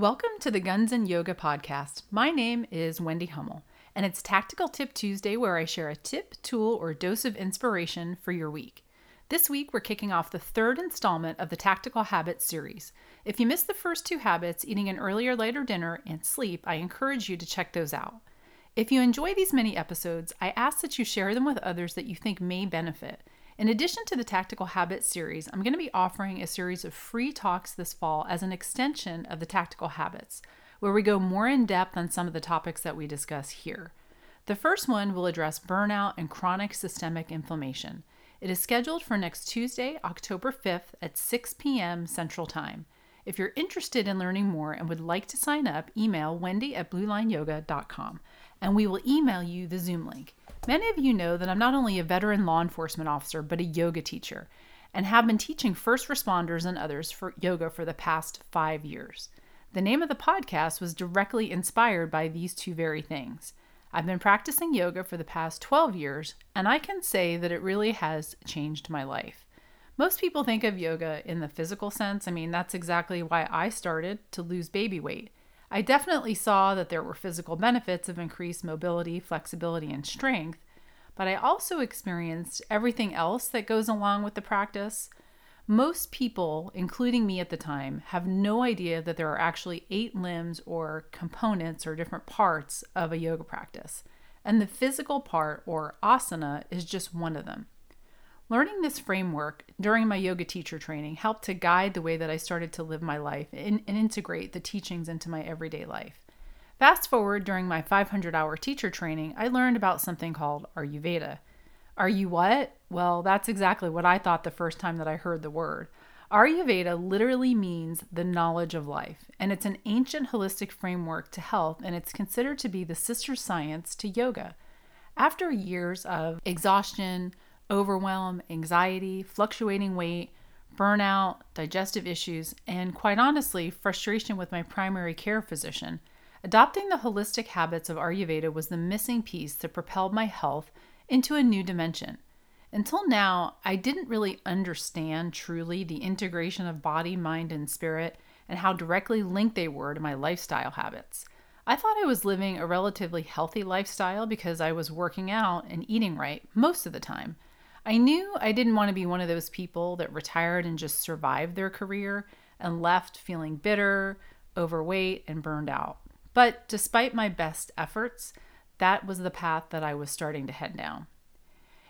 Welcome to the Guns and Yoga podcast. My name is Wendy Hummel, and it's Tactical Tip Tuesday where I share a tip, tool, or dose of inspiration for your week. This week, we're kicking off the third installment of the Tactical Habits series. If you missed the first two habits, eating an earlier, lighter dinner, and sleep, I encourage you to check those out. If you enjoy these mini episodes, I ask that you share them with others that you think may benefit. In addition to the Tactical Habits series, I'm going to be offering a series of free talks this fall as an extension of the Tactical Habits, where we go more in depth on some of the topics that we discuss here. The first one will address burnout and chronic systemic inflammation. It is scheduled for next Tuesday, October 5th at 6 p.m. Central Time. If you're interested in learning more and would like to sign up, email wendy at bluelineyoga.com and we will email you the Zoom link. Many of you know that I'm not only a veteran law enforcement officer, but a yoga teacher, and have been teaching first responders and others for yoga for the past five years. The name of the podcast was directly inspired by these two very things. I've been practicing yoga for the past 12 years, and I can say that it really has changed my life. Most people think of yoga in the physical sense. I mean, that's exactly why I started to lose baby weight. I definitely saw that there were physical benefits of increased mobility, flexibility, and strength, but I also experienced everything else that goes along with the practice. Most people, including me at the time, have no idea that there are actually eight limbs or components or different parts of a yoga practice. And the physical part, or asana, is just one of them. Learning this framework during my yoga teacher training helped to guide the way that I started to live my life and, and, integrate the teachings into my everyday life. Fast forward during my 500 hour teacher training, I learned about something called Ayurveda. Are you what? Well, that's exactly what I thought the first time that I heard the word. Ayurveda literally means the knowledge of life, and it's an ancient holistic framework to health, and it's considered to be the sister science to yoga. After years of exhaustion, overwhelm, anxiety, fluctuating weight, burnout, digestive issues, and quite honestly, frustration with my primary care physician. Adopting the holistic habits of Ayurveda was the missing piece that propelled my health into a new dimension. Until now, I didn't really understand truly the integration of body, mind, and spirit and how directly linked they were to my lifestyle habits. I thought I was living a relatively healthy lifestyle because I was working out and eating right most of the time. I knew I didn't want to be one of those people that retired and just survived their career and left feeling bitter, overweight, and burned out. But despite my best efforts, that was the path that I was starting to head down.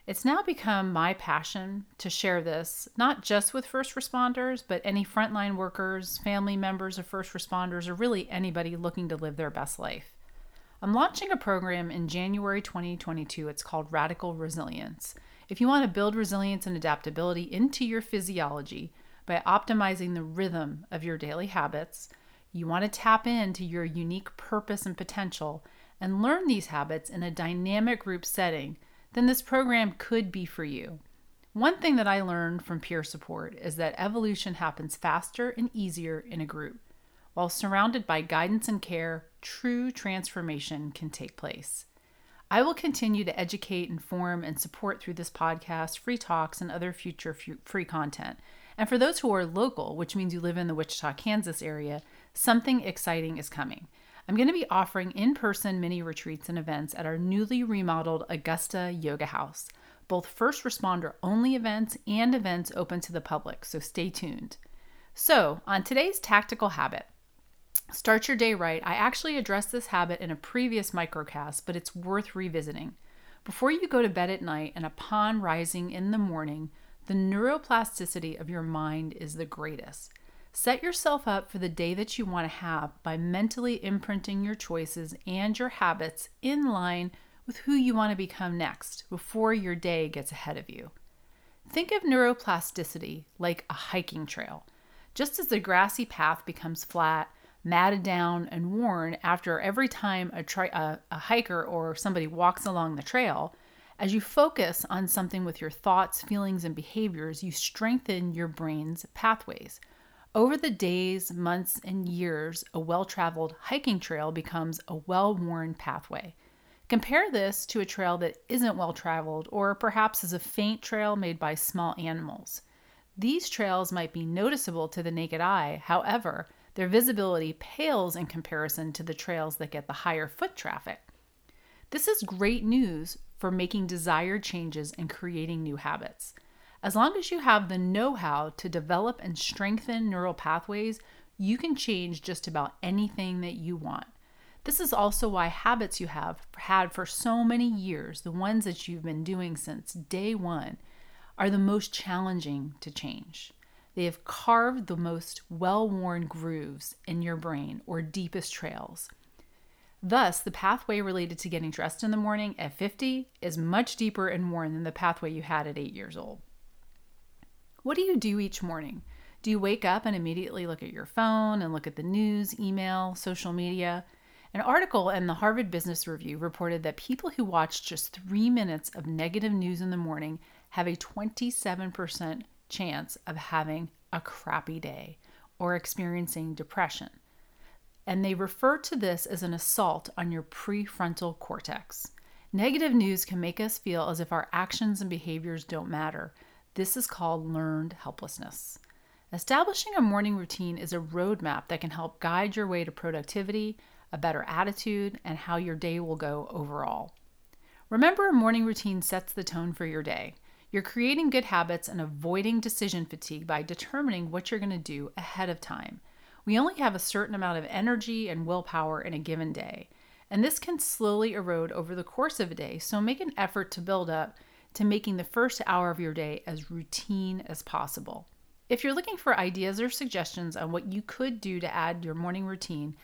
It's now become my passion to share this, not just with first responders, but any frontline workers, family members of first responders, or really anybody looking to live their best life. I'm launching a program in January 2022. It's called Radical Resilience. If you want to build resilience and adaptability into your physiology by optimizing the rhythm of your daily habits, you want to tap into your unique purpose and potential and learn these habits in a dynamic group setting, then this program could be for you. One thing that I learned from peer support is that evolution happens faster and easier in a group. While surrounded by guidance and care, true transformation can take place. I will continue to educate, inform, and support through this podcast, free talks, and other future free content. And for those who are local, which means you live in the Wichita, Kansas area, something exciting is coming. I'm going to be offering in person mini retreats and events at our newly remodeled Augusta Yoga House, both first responder only events and events open to the public, so stay tuned. So, on today's tactical habit, Start your day right. I actually addressed this habit in a previous microcast, but it's worth revisiting. Before you go to bed at night and upon rising in the morning, the neuroplasticity of your mind is the greatest. Set yourself up for the day that you want to have by mentally imprinting your choices and your habits in line with who you want to become next before your day gets ahead of you. Think of neuroplasticity like a hiking trail. Just as the grassy path becomes flat, matted down and worn after every time a, tri- a, a hiker or somebody walks along the trail, as you focus on something with your thoughts, feelings, and behaviors, you strengthen your brain's pathways. Over the days, months, and years, a well traveled hiking trail becomes a well worn pathway. Compare this to a trail that isn't well traveled, or perhaps is a faint trail made by small animals. These trails might be noticeable to the naked eye, however, Their visibility pales in comparison to the trails that get the higher foot traffic. This is great news for making desired changes and creating new habits. As long as you have the know how to develop and strengthen neural pathways, you can change just about anything that you want. This is also why habits you have had for so many years, the ones that you've been doing since day one, are the most challenging to change. They have carved the most well worn grooves in your brain or deepest trails. Thus, the pathway related to getting dressed in the morning at 50 is much deeper and worn than the pathway you had at 8 years old. What do you do each morning? Do you wake up and immediately look at your phone and look at the news, email, social media? An article in the Harvard Business Review reported that people who watch just three minutes of negative news in the morning have a 27% chance of having a crappy day or experiencing depression. And they refer to this as an assault on your prefrontal cortex. Negative news can make us feel as if our actions and behaviors don't matter. This is called learned helplessness. Establishing a morning routine is a roadmap that can help guide your way to productivity, a better attitude, and how your day will go overall. Remember, a morning routine sets the tone for your day. You're creating good habits and avoiding decision fatigue by determining what you're going to do ahead of time. We only have a certain amount of energy and willpower in a given day, and this can slowly erode over the course of a day, so make an effort to build up to making the first hour of your day as routine as possible. If you're looking for ideas or suggestions on what you could do to add your morning routine,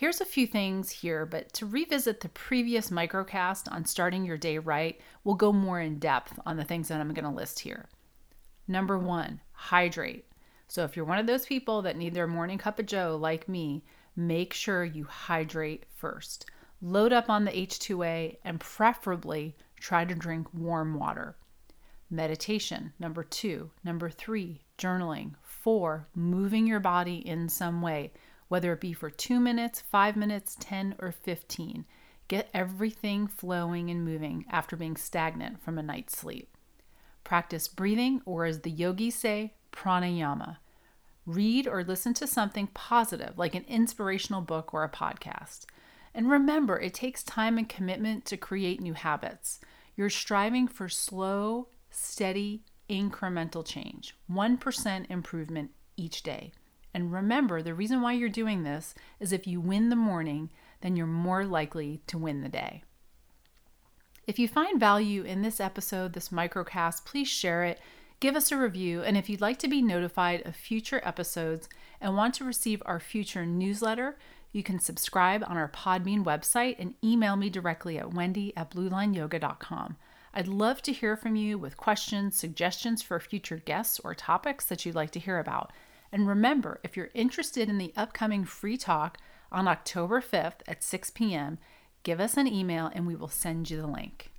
Here's a few things here, but to revisit the previous microcast on starting your day right, we'll go more in depth on the things that I'm going to list here. Number one, hydrate. So if you're one of those people that need their morning cup of joe like me, make sure you hydrate first. Load up on the H2O and preferably try to drink warm water. Meditation, number two. Number three, journaling. Four, moving your body in some way whether it be for two minutes, five minutes, 10, or 15. Get everything flowing and moving after being stagnant from a night's sleep. Practice breathing, or as the yogis say, pranayama. Read or listen to something positive, like an inspirational book or a podcast. And remember, it takes time and commitment to create new habits. You're striving for slow, steady, incremental change, 1% improvement each day. And remember, the reason why you're doing this is if you win the morning, then you're more likely to win the day. If you find value in this episode, this microcast, please share it, give us a review, and if you'd like to be notified of future episodes and want to receive our future newsletter, you can subscribe on our Podbean website and email me directly at wendy at bluelineyoga.com. I'd love to hear from you with questions, suggestions for future guests, or topics that you'd like to hear about. And remember, if you're interested in the upcoming free talk on October 5th at 6 p.m., give us an email and we will send you the link.